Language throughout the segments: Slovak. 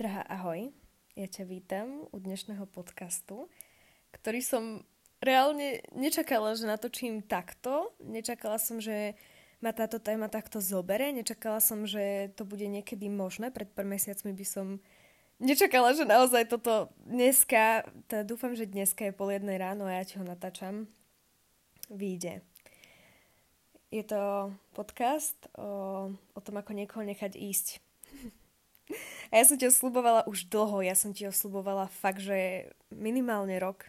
Drahá, ahoj. Ja ťa vítam u dnešného podcastu, ktorý som reálne nečakala, že natočím takto. Nečakala som, že ma táto téma takto zobere. Nečakala som, že to bude niekedy možné. Pred pár mesiacmi by som nečakala, že naozaj toto dneska, teda dúfam, že dneska je pol jednej ráno a ja ti ho natáčam, vyjde. Je to podcast o, o tom, ako niekoho nechať ísť. A ja som ti ho slubovala už dlho, ja som ti ho slubovala fakt, že minimálne rok.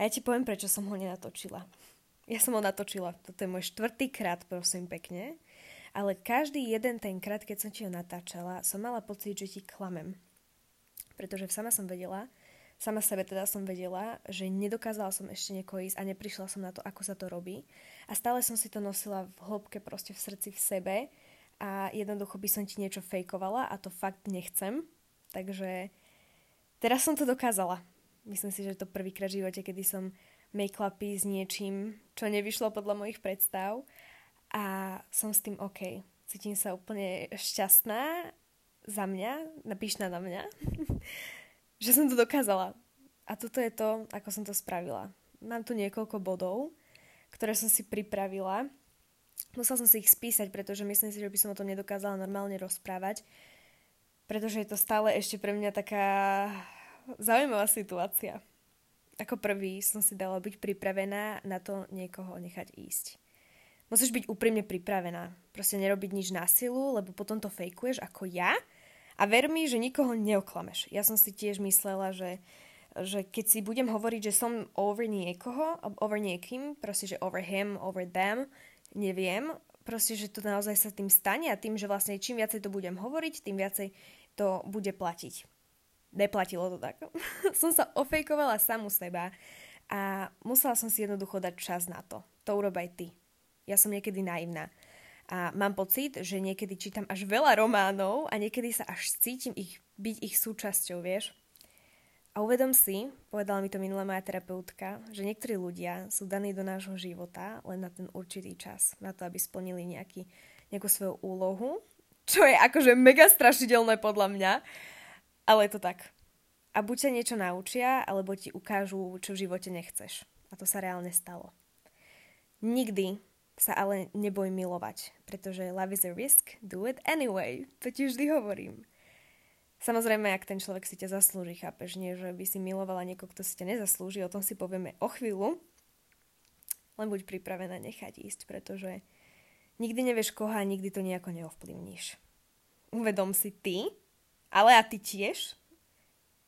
A ja ti poviem, prečo som ho nenatočila. Ja som ho natočila, toto je môj štvrtý krát, prosím pekne. Ale každý jeden ten krát, keď som ti ho natáčala, som mala pocit, že ti klamem. Pretože sama som vedela, sama sebe teda som vedela, že nedokázala som ešte niekoho ísť a neprišla som na to, ako sa to robí. A stále som si to nosila v hĺbke, proste v srdci, v sebe a jednoducho by som ti niečo fejkovala a to fakt nechcem. Takže teraz som to dokázala. Myslím si, že to prvýkrát v živote, kedy som make-upy s niečím, čo nevyšlo podľa mojich predstav a som s tým OK. Cítim sa úplne šťastná za mňa, napíšna na mňa, že som to dokázala. A toto je to, ako som to spravila. Mám tu niekoľko bodov, ktoré som si pripravila Musel som si ich spísať, pretože myslím si, že by som o tom nedokázala normálne rozprávať, pretože je to stále ešte pre mňa taká zaujímavá situácia. Ako prvý som si dala byť pripravená na to niekoho nechať ísť. Musíš byť úprimne pripravená. Proste nerobiť nič na silu, lebo potom to fejkuješ ako ja a ver mi, že nikoho neoklameš. Ja som si tiež myslela, že, že keď si budem hovoriť, že som over niekoho, over niekým, proste, že over him, over them, neviem, proste, že to naozaj sa tým stane a tým, že vlastne čím viacej to budem hovoriť, tým viacej to bude platiť. Neplatilo to tak. som sa ofejkovala samu seba a musela som si jednoducho dať čas na to. To urob aj ty. Ja som niekedy naivná. A mám pocit, že niekedy čítam až veľa románov a niekedy sa až cítim ich, byť ich súčasťou, vieš. A uvedom si, povedala mi to minulá moja terapeutka, že niektorí ľudia sú daní do nášho života len na ten určitý čas, na to, aby splnili nejaký, nejakú svoju úlohu, čo je akože mega strašidelné podľa mňa, ale je to tak. A buď sa niečo naučia, alebo ti ukážu, čo v živote nechceš. A to sa reálne stalo. Nikdy sa ale neboj milovať, pretože love is a risk, do it anyway. To ti vždy hovorím. Samozrejme, ak ten človek si ťa zaslúži, chápeš, nie, že by si milovala niekoho, kto si ťa nezaslúži, o tom si povieme o chvíľu. Len buď pripravená nechať ísť, pretože nikdy nevieš koho a nikdy to nejako neovplyvníš. Uvedom si ty, ale a ty tiež,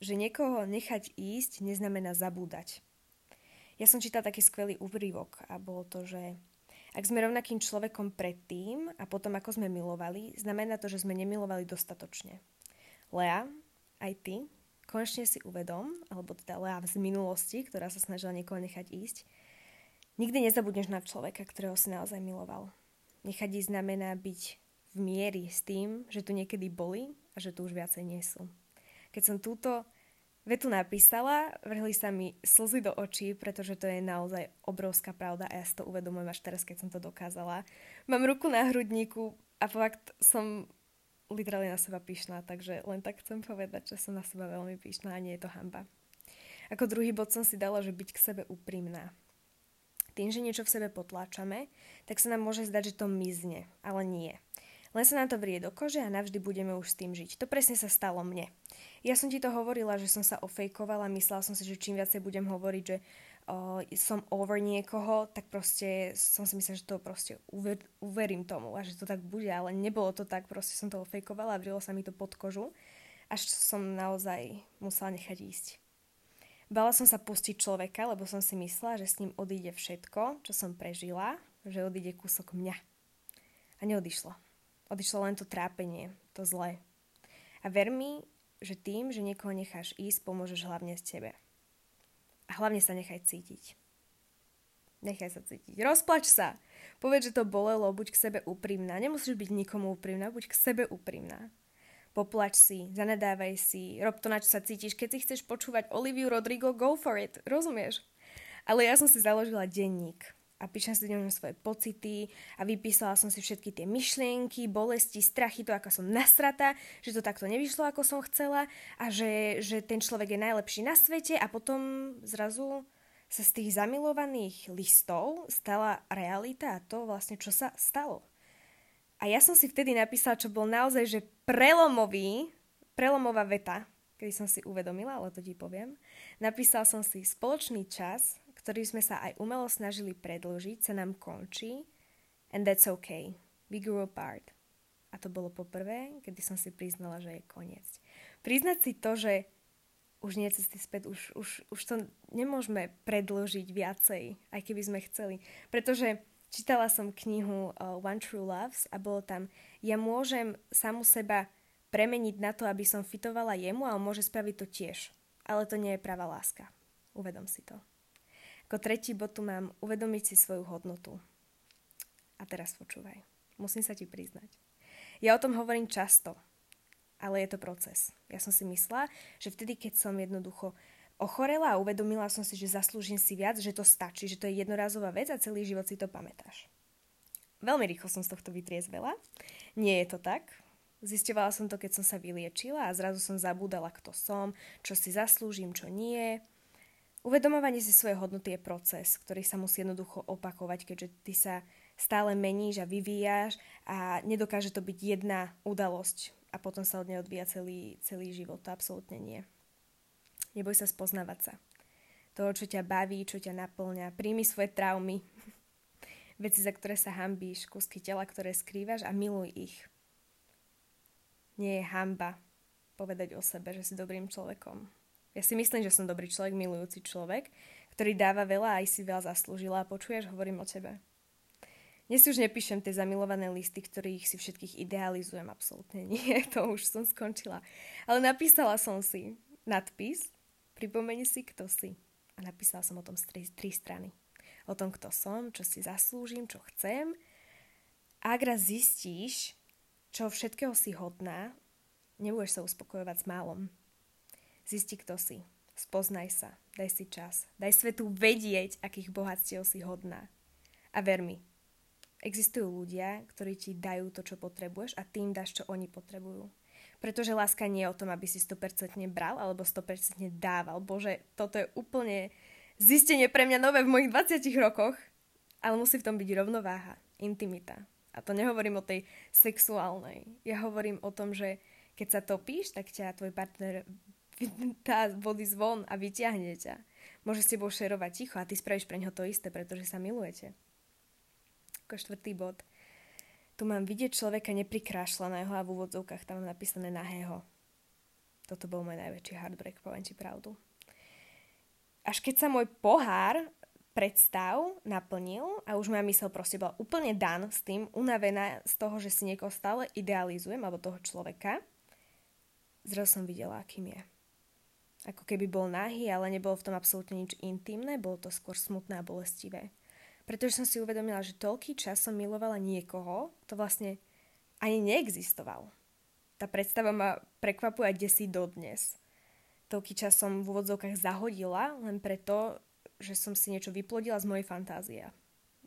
že niekoho nechať ísť neznamená zabúdať. Ja som čítala taký skvelý úryvok a bolo to, že ak sme rovnakým človekom predtým a potom ako sme milovali, znamená to, že sme nemilovali dostatočne. Lea, aj ty, konečne si uvedom, alebo teda Lea z minulosti, ktorá sa snažila niekoho nechať ísť, nikdy nezabudneš na človeka, ktorého si naozaj miloval. Nechať ísť znamená byť v miery s tým, že tu niekedy boli a že tu už viacej nie sú. Keď som túto vetu napísala, vrhli sa mi slzy do očí, pretože to je naozaj obrovská pravda a ja si to uvedomujem až teraz, keď som to dokázala. Mám ruku na hrudníku a fakt som literálne na seba pyšná, takže len tak chcem povedať, že som na seba veľmi pyšná a nie je to hamba. Ako druhý bod som si dala, že byť k sebe úprimná. Tým, že niečo v sebe potláčame, tak sa nám môže zdať, že to mizne, ale nie. Len sa nám to vrie do kože a navždy budeme už s tým žiť. To presne sa stalo mne. Ja som ti to hovorila, že som sa ofejkovala, myslela som si, že čím viacej budem hovoriť, že som over niekoho, tak proste som si myslela, že to proste uver, uverím tomu a že to tak bude, ale nebolo to tak, proste som to ofejkovala a vrilo sa mi to pod kožu, až som naozaj musela nechať ísť. Bala som sa pustiť človeka, lebo som si myslela, že s ním odíde všetko, čo som prežila, že odíde kúsok mňa. A neodišlo. Odišlo len to trápenie, to zlé. A ver mi, že tým, že niekoho necháš ísť, pomôžeš hlavne z tebe. A hlavne sa nechaj cítiť. Nechaj sa cítiť. Rozplač sa. Povedz, že to bolelo, buď k sebe úprimná. Nemusíš byť nikomu úprimná, buď k sebe úprimná. Poplač si, zanedávaj si, rob to, na čo sa cítiš. Keď si chceš počúvať Oliviu Rodrigo, go for it. Rozumieš? Ale ja som si založila denník. A píšem si do svoje pocity a vypísala som si všetky tie myšlienky, bolesti, strachy, to ako som nasrata, že to takto nevyšlo, ako som chcela a že, že ten človek je najlepší na svete a potom zrazu sa z tých zamilovaných listov stala realita a to vlastne, čo sa stalo. A ja som si vtedy napísala, čo bol naozaj, že prelomový, prelomová veta, kedy som si uvedomila, ale to ti poviem. Napísal som si, spoločný čas ktorý sme sa aj umelo snažili predložiť, sa nám končí and that's okay. We grew apart. A to bolo poprvé, kedy som si priznala, že je koniec. Priznať si to, že už nie cesty späť, už, už, už to nemôžeme predložiť viacej, aj keby sme chceli. Pretože čítala som knihu uh, One True Loves a bolo tam, ja môžem samu seba premeniť na to, aby som fitovala jemu a on môže spraviť to tiež. Ale to nie je pravá láska. Uvedom si to. Ako tretí bod tu mám uvedomiť si svoju hodnotu. A teraz počúvaj. Musím sa ti priznať. Ja o tom hovorím často, ale je to proces. Ja som si myslela, že vtedy, keď som jednoducho ochorela a uvedomila som si, že zaslúžim si viac, že to stačí, že to je jednorázová vec a celý život si to pamätáš. Veľmi rýchlo som z tohto vytriezvela. Nie je to tak. Zisťovala som to, keď som sa vyliečila a zrazu som zabúdala, kto som, čo si zaslúžim, čo nie. Uvedomovanie si svojej hodnoty je proces, ktorý sa musí jednoducho opakovať, keďže ty sa stále meníš a vyvíjaš a nedokáže to byť jedna udalosť a potom sa od nej odvíja celý, celý život. To absolútne nie. Neboj sa spoznávať sa. To, čo ťa baví, čo ťa naplňa. Príjmi svoje traumy, veci, za ktoré sa hambíš, kúsky tela, ktoré skrývaš a miluj ich. Nie je hamba povedať o sebe, že si dobrým človekom. Ja si myslím, že som dobrý človek, milujúci človek, ktorý dáva veľa a aj si veľa zaslúžila a počuješ, hovorím o tebe. Dnes už nepíšem tie zamilované listy, ktorých si všetkých idealizujem, absolútne nie, to už som skončila. Ale napísala som si nadpis, pripomeni si, kto si. A napísala som o tom z tri, tri strany. O tom, kto som, čo si zaslúžim, čo chcem. A ak raz zistíš, čo všetkého si hodná, nebudeš sa uspokojovať s málom. Zisti, kto si. Spoznaj sa. Daj si čas. Daj svetu vedieť, akých bohatstiev si hodná. A ver mi, existujú ľudia, ktorí ti dajú to, čo potrebuješ a tým dáš, čo oni potrebujú. Pretože láska nie je o tom, aby si 100% bral alebo 100% dával. Bože, toto je úplne zistenie pre mňa nové v mojich 20 rokoch. Ale musí v tom byť rovnováha, intimita. A to nehovorím o tej sexuálnej. Ja hovorím o tom, že keď sa topíš, tak ťa tvoj partner tá vody zvon a vyťahne ťa. Môže s tebou šerovať ticho a ty spravíš pre neho to isté, pretože sa milujete. Ako štvrtý bod. Tu mám vidieť človeka neprikrášleného a v úvodzovkách tam mám napísané nahého. Toto bol môj najväčší heartbreak, poviem ti pravdu. Až keď sa môj pohár predstav naplnil a už moja mysel proste bola úplne dan s tým, unavená z toho, že si niekoho stále idealizujem, alebo toho človeka, zrazu som videla, akým je ako keby bol nahý, ale nebolo v tom absolútne nič intimné, bolo to skôr smutné a bolestivé. Pretože som si uvedomila, že toľký čas som milovala niekoho, to vlastne ani neexistoval. Tá predstava ma prekvapuje aj desi dodnes. Toľký čas som v úvodzovkách zahodila len preto, že som si niečo vyplodila z mojej fantázie.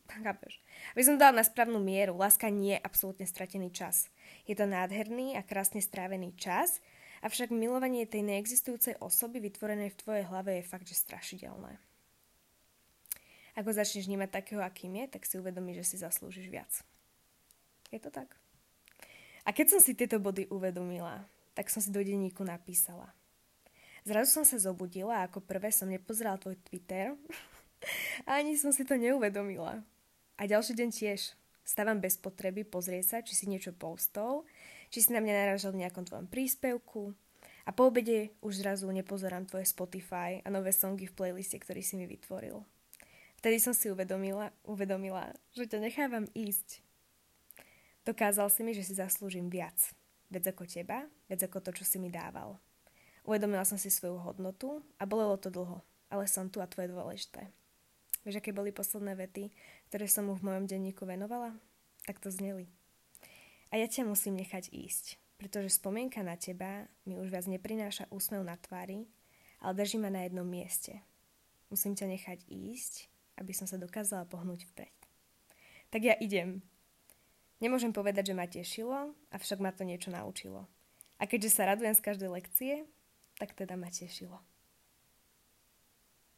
Chápeš? Aby som dala na správnu mieru, láska nie je absolútne stratený čas. Je to nádherný a krásne strávený čas, Avšak milovanie tej neexistujúcej osoby vytvorenej v tvojej hlave je fakt, že strašidelné. Ako začneš vnímať takého, akým je, tak si uvedomí, že si zaslúžiš viac. Je to tak? A keď som si tieto body uvedomila, tak som si do denníku napísala. Zrazu som sa zobudila a ako prvé som nepozerala tvoj Twitter a ani som si to neuvedomila. A ďalší deň tiež. Stávam bez potreby pozrieť sa, či si niečo postol či si na mňa narážal v nejakom tvojom príspevku. A po obede už zrazu nepozerám tvoje Spotify a nové songy v playliste, ktorý si mi vytvoril. Vtedy som si uvedomila, uvedomila, že ťa nechávam ísť. Dokázal si mi, že si zaslúžim viac. Viac ako teba, viac ako to, čo si mi dával. Uvedomila som si svoju hodnotu a bolelo to dlho, ale som tu a tvoje dôležité. Vieš, aké boli posledné vety, ktoré som mu v mojom denníku venovala? Tak to zneli. A ja ťa musím nechať ísť, pretože spomienka na teba mi už viac neprináša úsmev na tvári, ale drží ma na jednom mieste. Musím ťa nechať ísť aby som sa dokázala pohnúť vpred. Tak ja idem. Nemôžem povedať, že ma tešilo, avšak ma to niečo naučilo. A keďže sa radujem z každej lekcie, tak teda ma tešilo.